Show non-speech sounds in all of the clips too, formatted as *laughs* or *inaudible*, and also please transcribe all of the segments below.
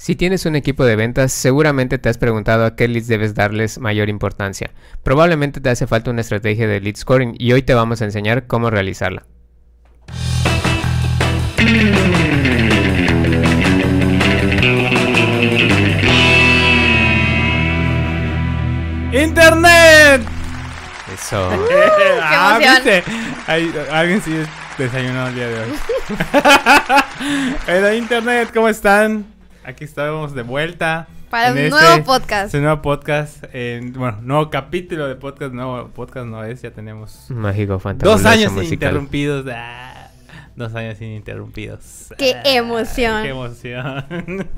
Si tienes un equipo de ventas, seguramente te has preguntado a qué leads debes darles mayor importancia. Probablemente te hace falta una estrategia de lead scoring y hoy te vamos a enseñar cómo realizarla. ¡Internet! Eso. *laughs* ah, emoción. ¿viste? Ay, alguien sí desayunó el día de hoy. *laughs* Hola, Internet, ¿cómo están? Aquí estamos de vuelta. Para un este- nuevo podcast. Este nuevo podcast, en- bueno, nuevo capítulo de podcast, nuevo podcast no es, ya tenemos Mágico, fantástico. dos años ininterrumpidos. Ah, dos años ininterrumpidos. ¡Qué Ah, emoción! ¡Qué emoción! *laughs*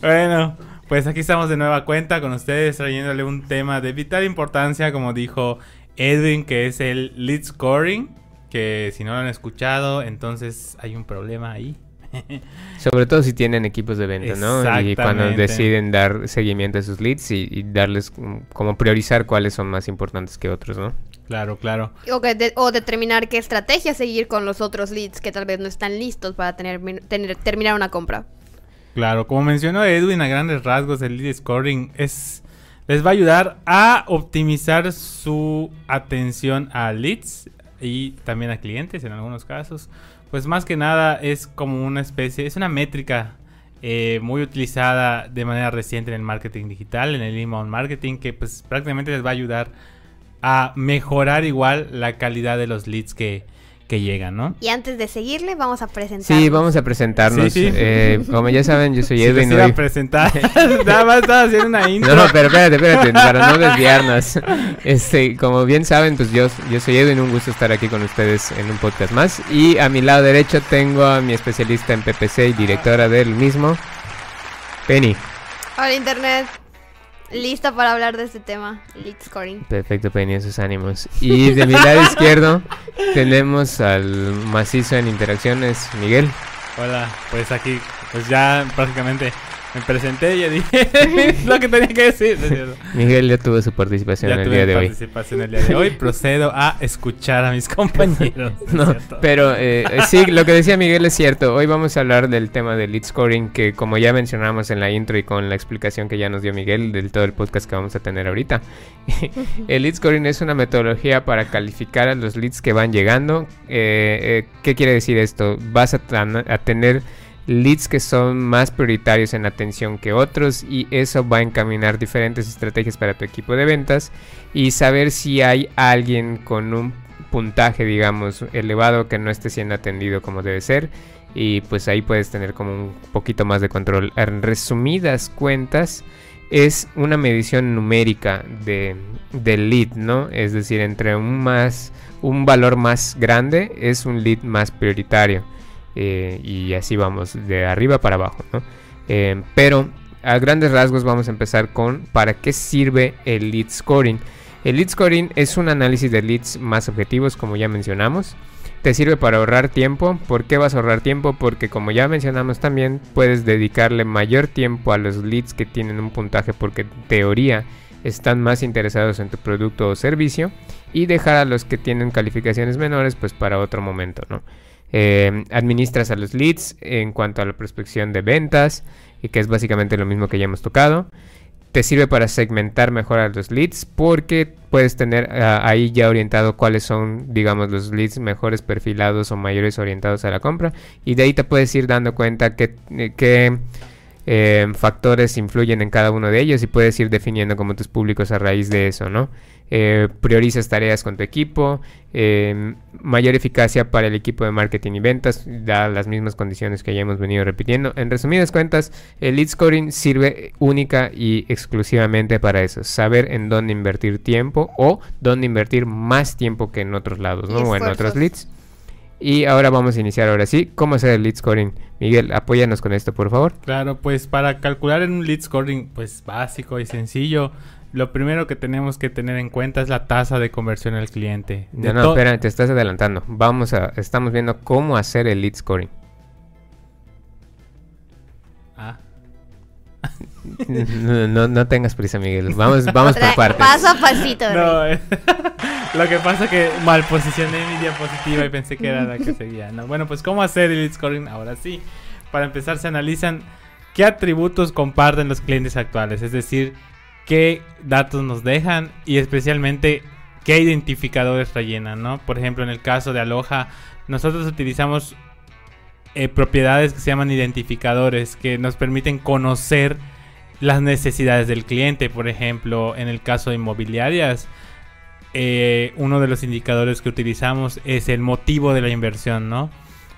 bueno, pues aquí estamos de nueva cuenta con ustedes trayéndole un tema de vital importancia, como dijo Edwin, que es el lead scoring. Que si no lo han escuchado, entonces hay un problema ahí. *laughs* Sobre todo si tienen equipos de venta, ¿no? Y cuando deciden dar seguimiento a sus leads y, y darles como priorizar cuáles son más importantes que otros, ¿no? Claro, claro. O, que de- o determinar qué estrategia seguir con los otros leads que tal vez no están listos para tener, tener- terminar una compra. Claro, como mencionó Edwin a grandes rasgos, el lead scoring es les va a ayudar a optimizar su atención a leads y también a clientes en algunos casos. Pues más que nada es como una especie, es una métrica eh, muy utilizada de manera reciente en el marketing digital, en el inbound marketing, que pues prácticamente les va a ayudar a mejorar igual la calidad de los leads que, que llegan, ¿no? Y antes de seguirle, vamos a presentar. Sí, vamos a presentarnos. Sí, sí. Eh, como ya saben, yo soy *laughs* Edwin. iba hoy- a presentar, *laughs* *laughs* nada más estaba haciendo una intro. No, pero espérate, espérate, para no desviarnos. Este, como bien saben, pues yo, yo soy Edwin, un gusto estar aquí con ustedes en un podcast más. Y a mi lado derecho tengo a mi especialista en PPC y directora del mismo, Penny. Hola, Internet. Lista para hablar de este tema, lead scoring. Perfecto, Penny, esos ánimos. Y de mi lado izquierdo *laughs* tenemos al macizo en interacciones, Miguel. Hola, pues aquí, pues ya prácticamente me presenté y dije *laughs* lo que tenía que decir. Miguel ya tuvo su participación Ya en el tuve día de hoy. participación el día de hoy. Procedo a escuchar a mis compañeros. ¿no No, pero eh, sí, lo que decía Miguel es cierto. Hoy vamos a hablar del tema del lead scoring, que como ya mencionamos en la intro y con la explicación que ya nos dio Miguel del todo el podcast que vamos a tener ahorita. *laughs* el lead scoring es una metodología para calificar a los leads que van llegando. Eh, eh, ¿Qué quiere decir esto? Vas a tener leads que son más prioritarios en atención que otros y eso va a encaminar diferentes estrategias para tu equipo de ventas y saber si hay alguien con un puntaje digamos elevado que no esté siendo atendido como debe ser y pues ahí puedes tener como un poquito más de control. En resumidas cuentas es una medición numérica de, del lead, ¿no? Es decir, entre un más un valor más grande es un lead más prioritario. Eh, y así vamos de arriba para abajo, ¿no? Eh, pero a grandes rasgos vamos a empezar con para qué sirve el lead scoring. El lead scoring es un análisis de leads más objetivos, como ya mencionamos. Te sirve para ahorrar tiempo. ¿Por qué vas a ahorrar tiempo? Porque como ya mencionamos también, puedes dedicarle mayor tiempo a los leads que tienen un puntaje porque en teoría están más interesados en tu producto o servicio y dejar a los que tienen calificaciones menores pues para otro momento, ¿no? Eh, administras a los leads en cuanto a la prospección de ventas, y que es básicamente lo mismo que ya hemos tocado. Te sirve para segmentar mejor a los leads porque puedes tener ah, ahí ya orientado cuáles son, digamos, los leads mejores perfilados o mayores orientados a la compra. Y de ahí te puedes ir dando cuenta que, eh, qué eh, factores influyen en cada uno de ellos y puedes ir definiendo como tus públicos a raíz de eso, ¿no? Eh, priorizas tareas con tu equipo, eh, mayor eficacia para el equipo de marketing y ventas, da las mismas condiciones que ya hemos venido repitiendo. En resumidas cuentas, el lead scoring sirve única y exclusivamente para eso, saber en dónde invertir tiempo o dónde invertir más tiempo que en otros lados, ¿no? O en otros leads. Y ahora vamos a iniciar ahora sí. ¿Cómo hacer el lead scoring? Miguel, apóyanos con esto, por favor. Claro, pues para calcular en un lead scoring pues básico y sencillo, lo primero que tenemos que tener en cuenta es la tasa de conversión al cliente. De No, no, espera, te estás adelantando. Vamos a, estamos viendo cómo hacer el lead scoring. Ah, *laughs* No, *laughs* no, no tengas prisa, Miguel. Vamos, vamos por partes. Paso a pasito. No, eh, *laughs* lo que pasa que mal posicioné mi diapositiva y pensé que era la que seguía. No, bueno, pues cómo hacer el lead scoring ahora sí. Para empezar se analizan qué atributos comparten los clientes actuales, es decir, qué datos nos dejan y especialmente qué identificadores rellenan, ¿no? Por ejemplo, en el caso de Aloha, nosotros utilizamos eh, propiedades que se llaman identificadores que nos permiten conocer las necesidades del cliente. Por ejemplo, en el caso de inmobiliarias, eh, uno de los indicadores que utilizamos es el motivo de la inversión, ¿no?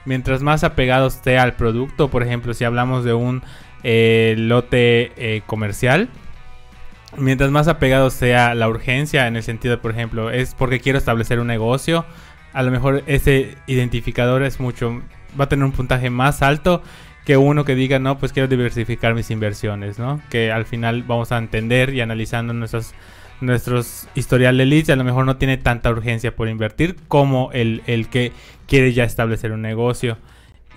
Mientras más apegado esté al producto, por ejemplo, si hablamos de un eh, lote comercial, mientras más apegado sea la urgencia, en el sentido, por ejemplo, es porque quiero establecer un negocio, a lo mejor ese identificador es mucho, va a tener un puntaje más alto que uno que diga, no, pues quiero diversificar mis inversiones, ¿no? Que al final vamos a entender y analizando nuestros, nuestros historial de leads, a lo mejor no tiene tanta urgencia por invertir como el, el que quiere ya establecer un negocio.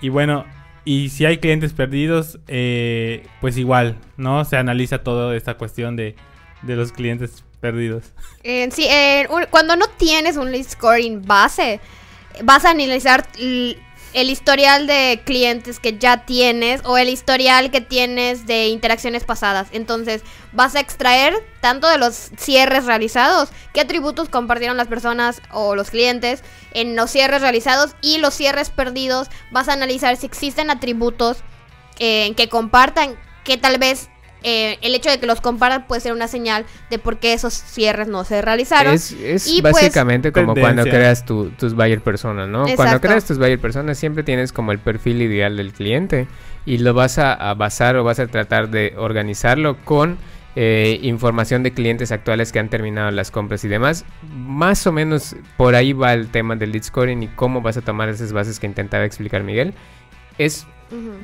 Y bueno, y si hay clientes perdidos, eh, pues igual, ¿no? Se analiza toda esta cuestión de, de los clientes perdidos. Eh, sí, eh, cuando no tienes un lead scoring base, vas a analizar el historial de clientes que ya tienes o el historial que tienes de interacciones pasadas. Entonces, vas a extraer tanto de los cierres realizados, qué atributos compartieron las personas o los clientes en los cierres realizados y los cierres perdidos. Vas a analizar si existen atributos eh, que compartan que tal vez eh, el hecho de que los comparan puede ser una señal de por qué esos cierres no se realizaron. Es, pues, básicamente como cuando creas tus buyer personas, ¿no? Cuando creas tus buyer personas siempre tienes como el perfil ideal del cliente y lo vas a, basar o vas a tratar de organizarlo con eh, información de clientes actuales que han terminado las compras y demás. Más o menos por ahí va el tema del lead scoring y cómo vas a tomar esas bases que intentaba explicar Miguel. Es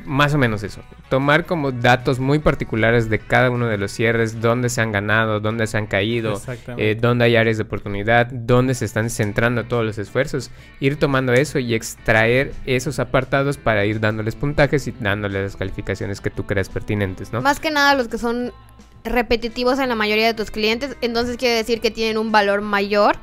más o menos eso. Tomar como datos muy particulares de cada uno de los cierres, dónde se han ganado, dónde se han caído, eh, dónde hay áreas de oportunidad, dónde se están centrando todos los esfuerzos. Ir tomando eso y extraer esos apartados para ir dándoles puntajes y dándoles las calificaciones que tú creas pertinentes, ¿no? Más que nada los que son repetitivos en la mayoría de tus clientes, entonces quiere decir que tienen un valor mayor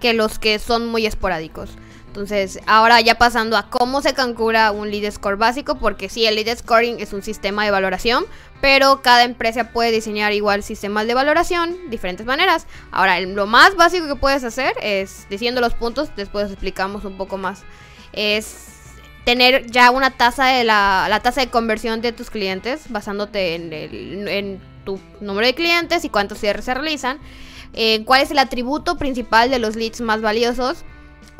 que los que son muy esporádicos. Entonces, ahora ya pasando a cómo se calcula un lead score básico, porque sí, el lead scoring es un sistema de valoración, pero cada empresa puede diseñar igual sistemas de valoración, diferentes maneras. Ahora, lo más básico que puedes hacer es, diciendo los puntos, después explicamos un poco más, es tener ya una tasa de la, tasa de conversión de tus clientes, basándote en, en tu número de clientes y cuántos cierres se realizan. Eh, cuál es el atributo principal de los leads más valiosos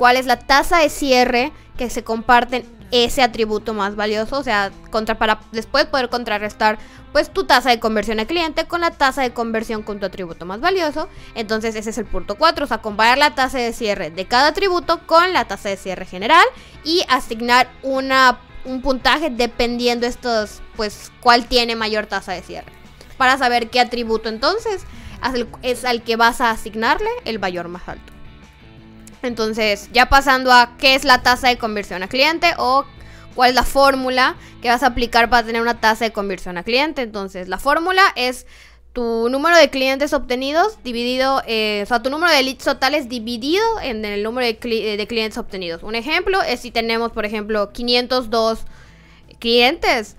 cuál es la tasa de cierre que se comparten ese atributo más valioso, o sea, para después poder contrarrestar pues tu tasa de conversión al cliente con la tasa de conversión con tu atributo más valioso. Entonces ese es el punto 4, o sea, comparar la tasa de cierre de cada atributo con la tasa de cierre general y asignar una, un puntaje dependiendo estos, pues, cuál tiene mayor tasa de cierre. Para saber qué atributo entonces es al que vas a asignarle el valor más alto. Entonces, ya pasando a qué es la tasa de conversión a cliente o cuál es la fórmula que vas a aplicar para tener una tasa de conversión a cliente. Entonces, la fórmula es tu número de clientes obtenidos dividido, eh, o sea, tu número de leads totales dividido en el número de, de, clientes obtenidos. Un ejemplo es si tenemos, por ejemplo, 502 clientes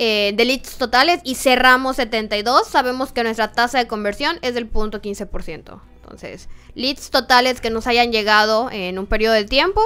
eh, de leads totales y cerramos 72, sabemos que nuestra tasa de conversión es del punto 15%. Entonces, leads totales que nos hayan llegado en un periodo de tiempo.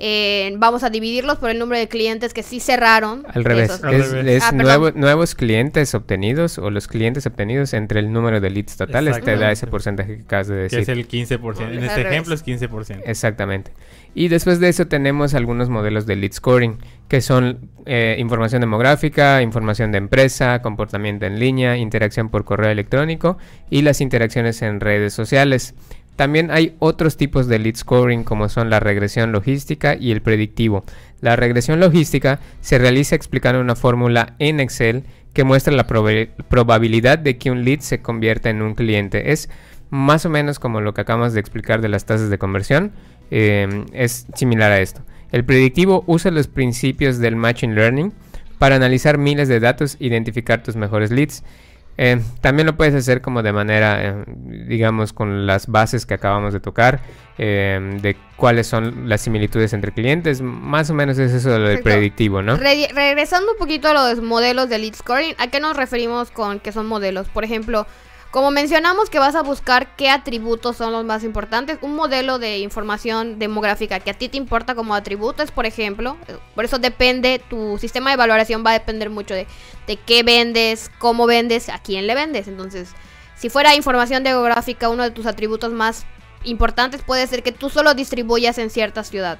Eh, vamos a dividirlos por el número de clientes que sí cerraron. Al revés, es, ah, nuevos clientes obtenidos o los clientes obtenidos entre el número de leads totales te da ese porcentaje que acabas de decir. Que es el 15%. en este ejemplo es 15%. Exactamente. Y después de eso tenemos algunos modelos de lead scoring, que son eh, información demográfica, información de empresa, comportamiento en línea, interacción por correo electrónico y las interacciones en redes sociales. También hay otros tipos de lead scoring como son la regresión logística y el predictivo. La regresión logística se realiza explicando una fórmula en Excel que muestra la probabilidad de que un lead se convierta en un cliente. Es más o menos como lo que acabamos de explicar de las tasas de conversión. Em, es similar a esto. El predictivo usa los principios del Machine Learning para analizar miles de datos, identificar tus mejores leads Eh, también lo puedes hacer como de manera, eh, digamos, con las bases que acabamos de tocar, eh, de cuáles son las similitudes entre clientes. Más o menos es eso de lo del predictivo, ¿no? Re- regresando un poquito a los modelos de lead scoring, ¿a qué nos referimos con que son modelos? Por ejemplo, como mencionamos que vas a buscar qué atributos son los más importantes, un modelo de información demográfica que a ti te importa como atributo es, por ejemplo, por eso depende, tu sistema de valoración va a depender mucho de, de qué vendes, cómo vendes, a quién le vendes. Entonces, si fuera información demográfica uno de tus atributos más importantes, puede ser que tú solo distribuyas en cierta ciudad.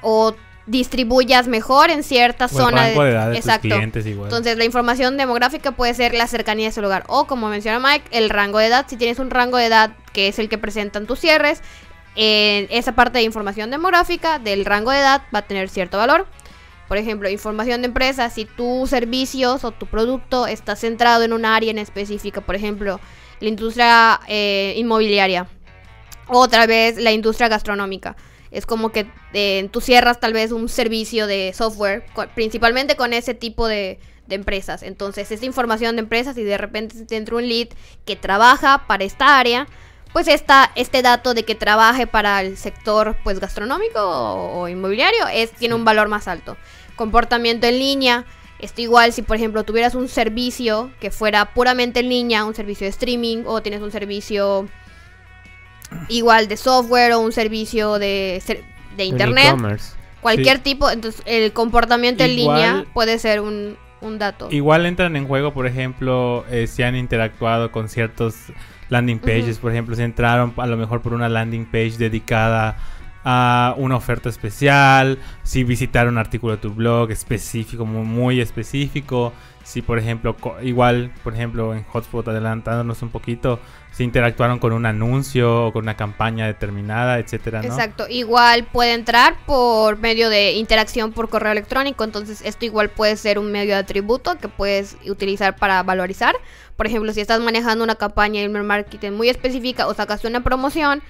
O distribuyas mejor en cierta O zona de edad de tus exacto. clientes igual. Entonces, la información demográfica puede ser la cercanía de ese lugar. O, como menciona Mike, el rango de edad. Si tienes un rango de edad que es el que presentan tus cierres, en esa parte de información demográfica del rango de edad va a tener cierto valor. Por ejemplo, información de empresa. Si tus servicios o tu producto está centrado en un área en específica, por ejemplo, la industria eh, inmobiliaria. Otra vez la industria gastronómica. Es como que eh, tú cierras tal vez un servicio de software, principalmente con ese tipo de, de empresas. Entonces, esta información de empresas y de repente se te entra un lead que trabaja para esta área, pues esta, este dato de que trabaje para el sector pues gastronómico o, o inmobiliario es, tiene un valor más alto. Comportamiento en línea. Esto igual si por ejemplo tuvieras un servicio que fuera puramente en línea, un servicio de streaming o tienes un servicio igual de software o un servicio de, ser- de internet, e-commerce. cualquier tipo, entonces el comportamiento en línea puede ser un, un dato. Igual entran en juego, por ejemplo, eh, si han interactuado con ciertos landing pages, por ejemplo, si entraron a lo mejor por una landing page dedicada a una oferta especial, si visitaron un artículo de tu blog específico, muy, específico, si por ejemplo, igual, por ejemplo, en Hotspot adelantándonos un poquito, si interactuaron con un anuncio o con una campaña determinada, etcétera. Exacto, igual puede entrar por medio de interacción por correo electrónico, entonces esto igual puede ser un medio de atributo que puedes utilizar para valorizar. Por ejemplo, si estás manejando una campaña de marketing muy específica o sacaste una promoción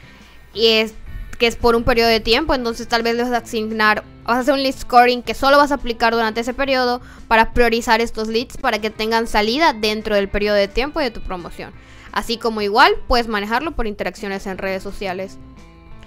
y es que es por un periodo de tiempo, entonces tal vez le vas a asignar, vas a hacer un lead scoring que solo vas a aplicar durante ese periodo para priorizar estos leads para que tengan salida dentro del periodo de tiempo de tu promoción. Así como igual puedes manejarlo por interacciones en redes sociales.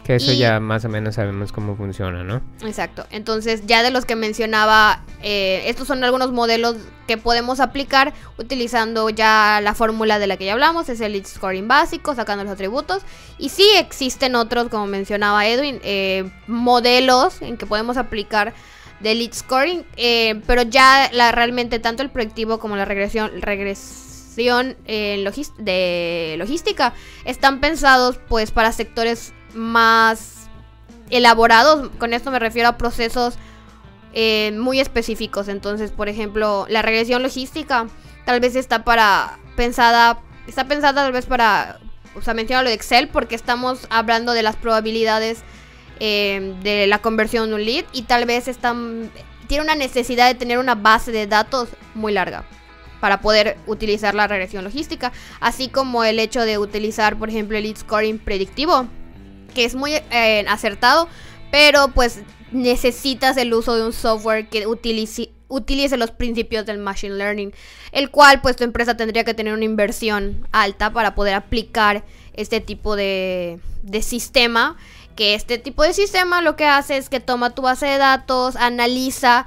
Que eso Y- ya más o menos sabemos cómo funciona, ¿no? Exacto. Entonces, ya de los que mencionaba, eh, estos son algunos modelos que podemos aplicar utilizando ya la fórmula de la que ya hablamos, es el lead scoring básico, sacando los atributos. Y sí existen otros, como mencionaba Edwin, eh, modelos en que podemos aplicar de lead scoring, eh, pero ya la, realmente tanto el proyectivo como la regresión, regresión eh, logis- de logística están pensados pues para sectores más elaborados. Con esto me refiero a procesos eh, muy específicos. Entonces, por ejemplo, la regresión logística tal vez está para pensada, está pensada tal vez para, o sea, menciono lo de Excel porque estamos hablando de las probabilidades eh, de la conversión de un lead y tal vez están tiene una necesidad de tener una base de datos muy larga para poder utilizar la regresión logística, así como el hecho de utilizar, por ejemplo, el lead scoring predictivo, que es muy eh, acertado, pero pues necesitas el uso de un software que utilice, utilice los principios del machine learning, el cual pues tu empresa tendría que tener una inversión alta para poder aplicar este tipo de, de sistema, que este tipo de sistema lo que hace es que toma tu base de datos, analiza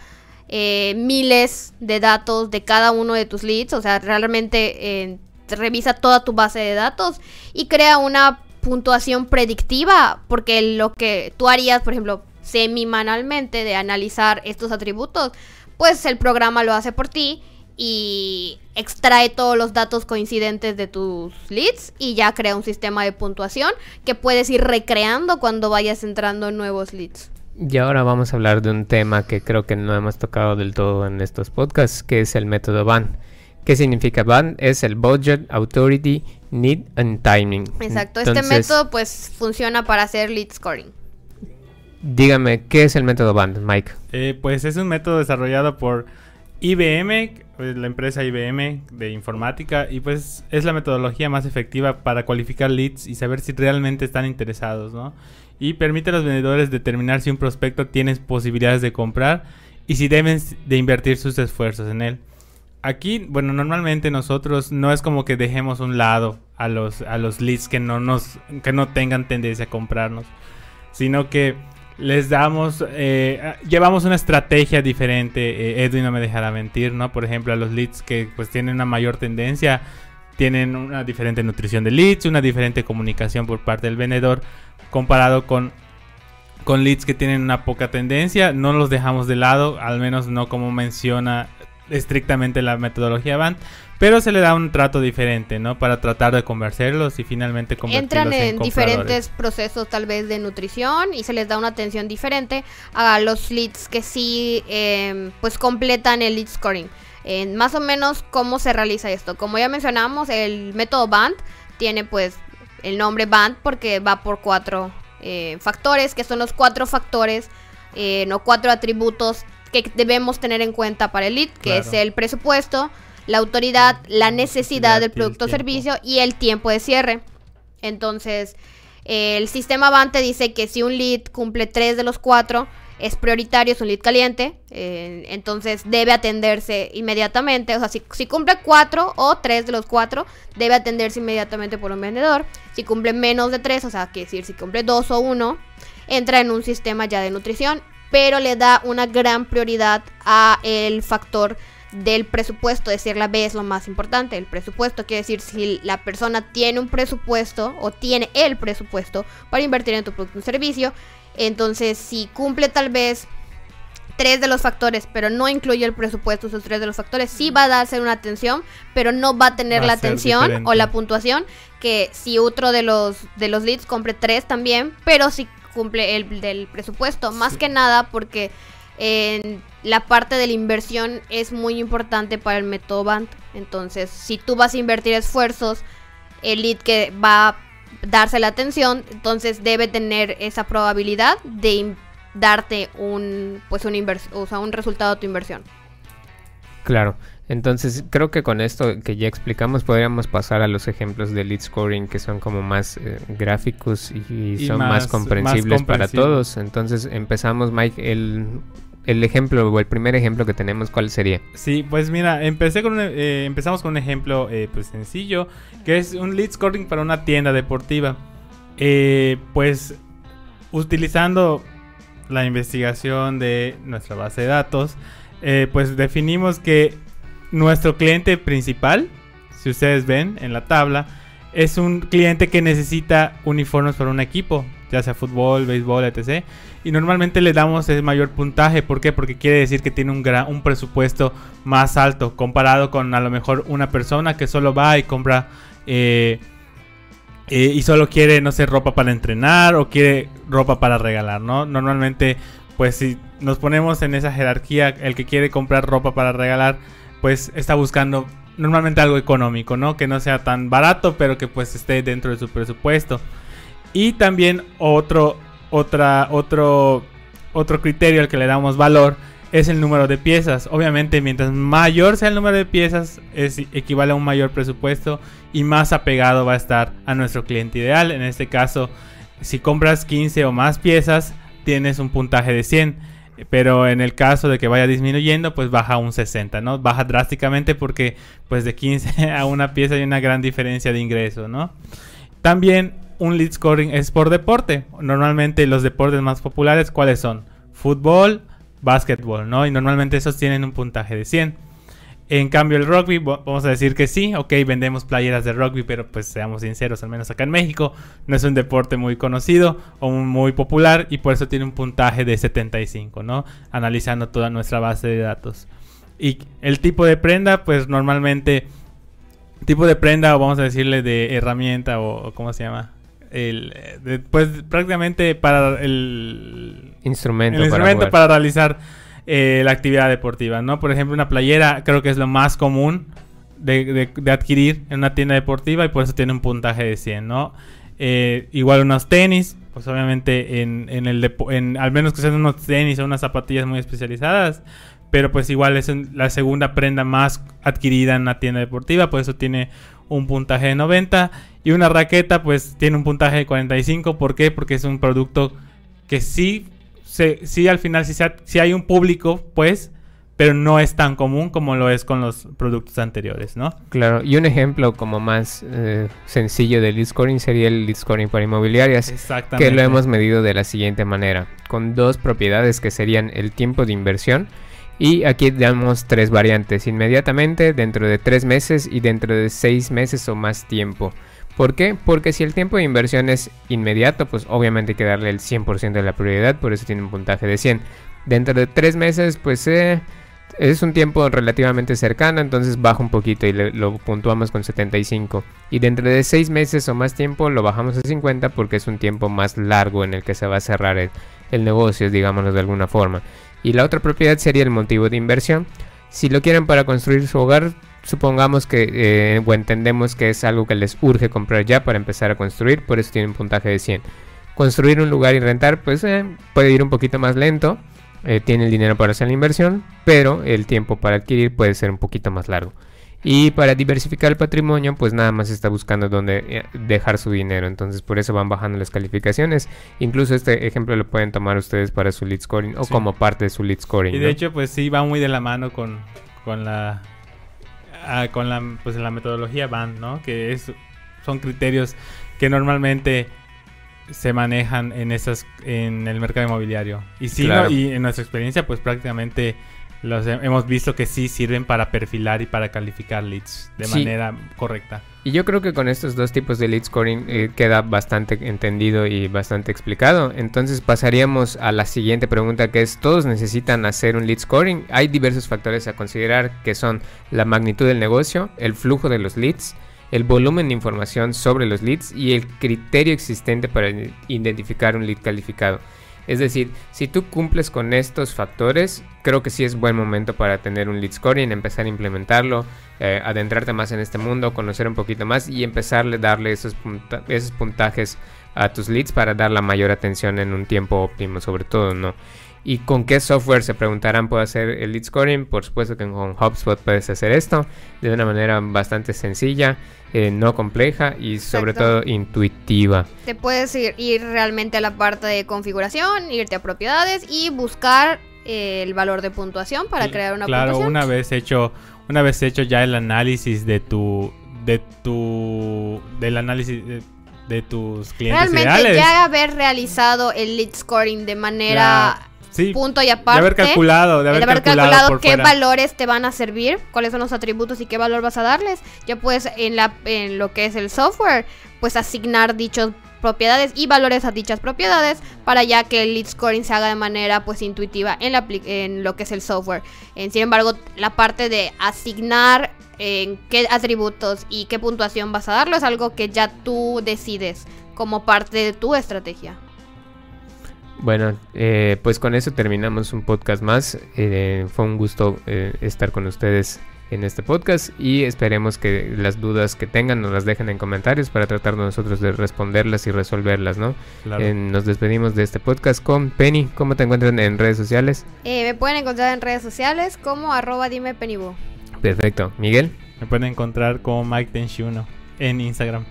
eh, miles de datos de cada uno de tus leads, o sea, realmente eh, revisa toda tu base de datos y crea una puntuación predictiva, porque lo que tú harías, por ejemplo, semi-manualmente de analizar estos atributos, pues el programa lo hace por ti y extrae todos los datos coincidentes de tus leads y ya crea un sistema de puntuación que puedes ir recreando cuando vayas entrando en nuevos leads. Y ahora vamos a hablar de un tema que creo que no hemos tocado del todo en estos podcasts, que es el método BAN. ¿Qué significa BAN? Es el Budget, Authority, Need and Timing. Exacto, este método pues funciona para hacer lead scoring. Dígame, ¿qué es el método BAN, Mike? Eh, pues es un método desarrollado por IBM, pues, la empresa IBM de informática, y pues es la metodología más efectiva para cualificar leads y saber si realmente están interesados, ¿no? Y permite a los vendedores determinar si un prospecto tiene posibilidades de comprar y si deben de invertir sus esfuerzos en él. Aquí, bueno, normalmente nosotros no es como que dejemos un lado a los, a los leads que no nos, que no tengan tendencia a comprarnos, sino que les damos, eh, llevamos una estrategia diferente. Eh, Edwin no me dejará mentir, ¿no? Por ejemplo, a los leads que pues tienen una mayor tendencia, tienen una diferente nutrición de leads, una diferente comunicación por parte del vendedor, comparado con, con leads que tienen una poca tendencia. No los dejamos de lado, al menos no como menciona estrictamente la metodología BANT, pero se le da un trato diferente, ¿no? Para tratar de convencerlos y finalmente convertirlos Entran en, en diferentes procesos tal vez de nutrición y se les da una atención diferente a los leads que sí eh, pues completan el lead scoring. Eh, más o menos cómo se realiza esto. Como ya mencionamos, el método BAND tiene pues el nombre BAND porque va por cuatro eh, factores, que son los cuatro factores, eh, no cuatro atributos que debemos tener en cuenta para el lead, que Claro. es el presupuesto, la autoridad, la necesidad del producto o servicio y el tiempo de cierre. Entonces, eh, el sistema Avante dice que si un lead cumple tres de los cuatro, es prioritario, es un lead caliente, eh, entonces debe atenderse inmediatamente. O sea, si, si cumple cuatro o tres de los cuatro, debe atenderse inmediatamente por un vendedor. Si cumple menos de tres, o sea, que decir, si cumple dos o uno, entra en un sistema ya de nutrición, pero le da una gran prioridad a el factor del presupuesto, es decir, la B es lo más importante. El presupuesto quiere decir si la persona tiene un presupuesto o tiene el presupuesto para invertir en tu producto o servicio. Entonces, si cumple tal vez tres de los factores, pero no incluye el presupuesto, esos tres de los factores, sí va a darse una atención, pero no va a tener Va la atención diferente. o la puntuación que si otro de los de los leads cumple tres también, pero si cumple el del presupuesto, más Sí. que nada porque en la parte de la inversión es muy importante para el método BANT. Entonces, si tú vas a invertir esfuerzos, el lead que va a darse la atención, entonces debe tener esa probabilidad de darte un pues un o sea, un resultado de tu inversión. Claro, entonces creo que con esto que ya explicamos podríamos pasar a los ejemplos de lead scoring que son como más eh, gráficos y, Y son más, más- comprensibles más para todos. Entonces empezamos, Mike, el, el ejemplo o el primer ejemplo que tenemos, ¿cuál sería? Sí, pues mira, empecé con un- eh, empezamos con un ejemplo eh, pues sencillo, que es un lead scoring para una tienda deportiva. Eh, pues utilizando la investigación de nuestra base de datos, eh, pues definimos que nuestro cliente principal, si ustedes ven en la tabla, es un cliente que necesita uniformes para un equipo, ya sea fútbol, béisbol, etc. Y normalmente le damos el mayor puntaje, ¿por qué? Porque quiere decir que tiene un, gran, un presupuesto más alto comparado con a lo mejor una persona que solo va y compra eh, eh, y solo quiere, no sé, ropa para entrenar o quiere ropa para regalar, ¿no? Normalmente, pues si nos ponemos en esa jerarquía, el que quiere comprar ropa para regalar, pues está buscando normalmente algo económico, ¿no? Que no sea tan barato, pero que pues esté dentro de su presupuesto. Y también otro, otra, otro, otro criterio al que le damos valor es el número de piezas. Obviamente, mientras mayor sea el número de piezas, es, equivale a un mayor presupuesto y más apegado va a estar a nuestro cliente ideal. En este caso, si compras 15 o más piezas, tienes un puntaje de 100. Pero en el caso de que vaya disminuyendo, pues baja un 60, ¿no? Baja drásticamente porque pues de 15 *laughs* a una pieza hay una gran diferencia de ingreso, ¿no? También un lead scoring es por deporte. Normalmente los deportes más populares, ¿cuáles son? Fútbol, básquetbol, ¿no? Y normalmente esos tienen un puntaje de 100. En cambio el rugby, vamos a decir que sí, ok, vendemos playeras de rugby, pero pues seamos sinceros, al menos acá en México, no es un deporte muy conocido o muy popular y por eso tiene un puntaje de 75, ¿no? Analizando toda nuestra base de datos. Y el tipo de prenda, pues normalmente, tipo de prenda o vamos a decirle de herramienta o, o ¿cómo se llama? El, eh, de- pues prácticamente para el, Instrumento. el para realizar eh, la actividad deportiva, ¿no? Por ejemplo, una playera creo que es lo más común de, de- adquirir en una tienda deportiva y por eso tiene un puntaje de 100, ¿no? Eh, igual unos tenis, pues obviamente en, en el en, al menos que sean unos tenis o unas zapatillas muy especializadas, pero pues igual es la segunda prenda más adquirida en una tienda deportiva, por eso tiene un puntaje de 90 y una raqueta pues tiene un puntaje de 45, ¿por qué? Porque es un producto que sí, sí al final sí, sí hay un público pues, pero no es tan común como lo es con los productos anteriores, ¿no? Claro, y un ejemplo como más eh, sencillo de lead scoring sería el lead scoring para inmobiliarias, Exactamente. que lo hemos medido de la siguiente manera, con dos propiedades que serían el tiempo de inversión y aquí damos tres variantes, inmediatamente, dentro de tres meses y dentro de seis meses o más tiempo. ¿Por qué? Porque si el tiempo de inversión es inmediato, pues obviamente hay que darle el 100% de la prioridad, por eso tiene un puntaje de 100. Dentro de tres meses, pues eh, es un tiempo relativamente cercano, entonces baja un poquito y lo puntuamos con 75. Y dentro de 6 meses o más tiempo lo bajamos a 50 porque es un tiempo más largo en el que se va a cerrar el, el negocio, digámoslo de alguna forma. Y la otra propiedad sería el motivo de inversión. Si lo quieren para construir su hogar, supongamos que eh, o entendemos que es algo que les urge comprar ya para empezar a construir, por eso tiene un puntaje de 100. Construir un lugar y rentar, pues eh, puede ir un poquito más lento, eh, tiene el dinero para hacer la inversión, pero el tiempo para adquirir puede ser un poquito más largo. Y para diversificar el patrimonio, pues nada más está buscando dónde eh, dejar su dinero. Entonces por eso van bajando las calificaciones. Incluso este ejemplo lo pueden tomar ustedes para su lead scoring o Sí. como parte de su lead scoring. Y de ¿no? hecho, pues sí, va muy de la mano con, con la ah, con la pues la metodología van, ¿no? Que es son criterios que normalmente se manejan en esas en el mercado inmobiliario. Y sí, Claro. ¿no? y en nuestra experiencia, pues prácticamente los hemos visto que sí sirven para perfilar y para calificar leads de Sí. manera correcta. Y yo creo que con estos dos tipos de lead scoring eh, queda bastante entendido y bastante explicado. Entonces pasaríamos a la siguiente pregunta que es, ¿todos necesitan hacer un lead scoring? Hay diversos factores a considerar que son la magnitud del negocio, el flujo de los leads, el volumen de información sobre los leads y el criterio existente para identificar un lead calificado. Es decir, si tú cumples con estos factores, creo que sí es buen momento para tener un lead scoring, empezar a implementarlo, eh, adentrarte más en este mundo, conocer un poquito más y empezar a darle esos, esos puntajes a tus leads para dar la mayor atención en un tiempo óptimo, sobre todo, ¿no? ¿Y con qué software se preguntarán puedo hacer el lead scoring? Por supuesto que con HubSpot puedes hacer esto de una manera bastante sencilla, eh, no compleja y sobre Exacto. todo intuitiva. Te puedes ir, ir realmente a la parte de configuración, irte a propiedades y buscar eh, el valor de puntuación para crear una claro, puntuación. una vez hecho, una vez hecho ya el análisis de tu, de tu, del análisis de, de tus clientes Realmente ideales. ya haber realizado el lead scoring de manera sí, punto y de aparte. haber calculado, de haber, calculado, qué fuera. valores te van a servir, cuáles son los atributos y qué valor vas a darles. Ya puedes en la en lo que es el software, pues asignar dichas propiedades y valores a dichas propiedades para ya que el lead scoring se haga de manera pues intuitiva en, la, en lo que es el software. En, sin embargo, la parte de asignar en qué atributos y qué puntuación vas a darlo es algo que ya tú decides como parte de tu estrategia. Bueno, eh, pues con eso terminamos un podcast más. Eh, fue un gusto eh, estar con ustedes en este podcast y esperemos que las dudas que tengan nos las dejen en comentarios para tratar nosotros de responderlas y resolverlas, ¿no? Claro. Eh, nos despedimos de este podcast con Penny. ¿Cómo te encuentran en redes sociales? Eh, me pueden encontrar en redes sociales como arroba dime. Perfecto. Miguel. Me pueden encontrar como Mike Tenshi1 en Instagram.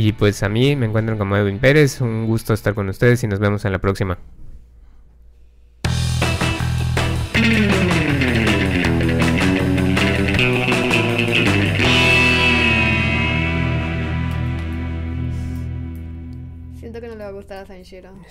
Y pues a mí me encuentran como Edwin Pérez. Un gusto estar con ustedes y nos vemos en la próxima. Siento que no le va a gustar a Sanshiro.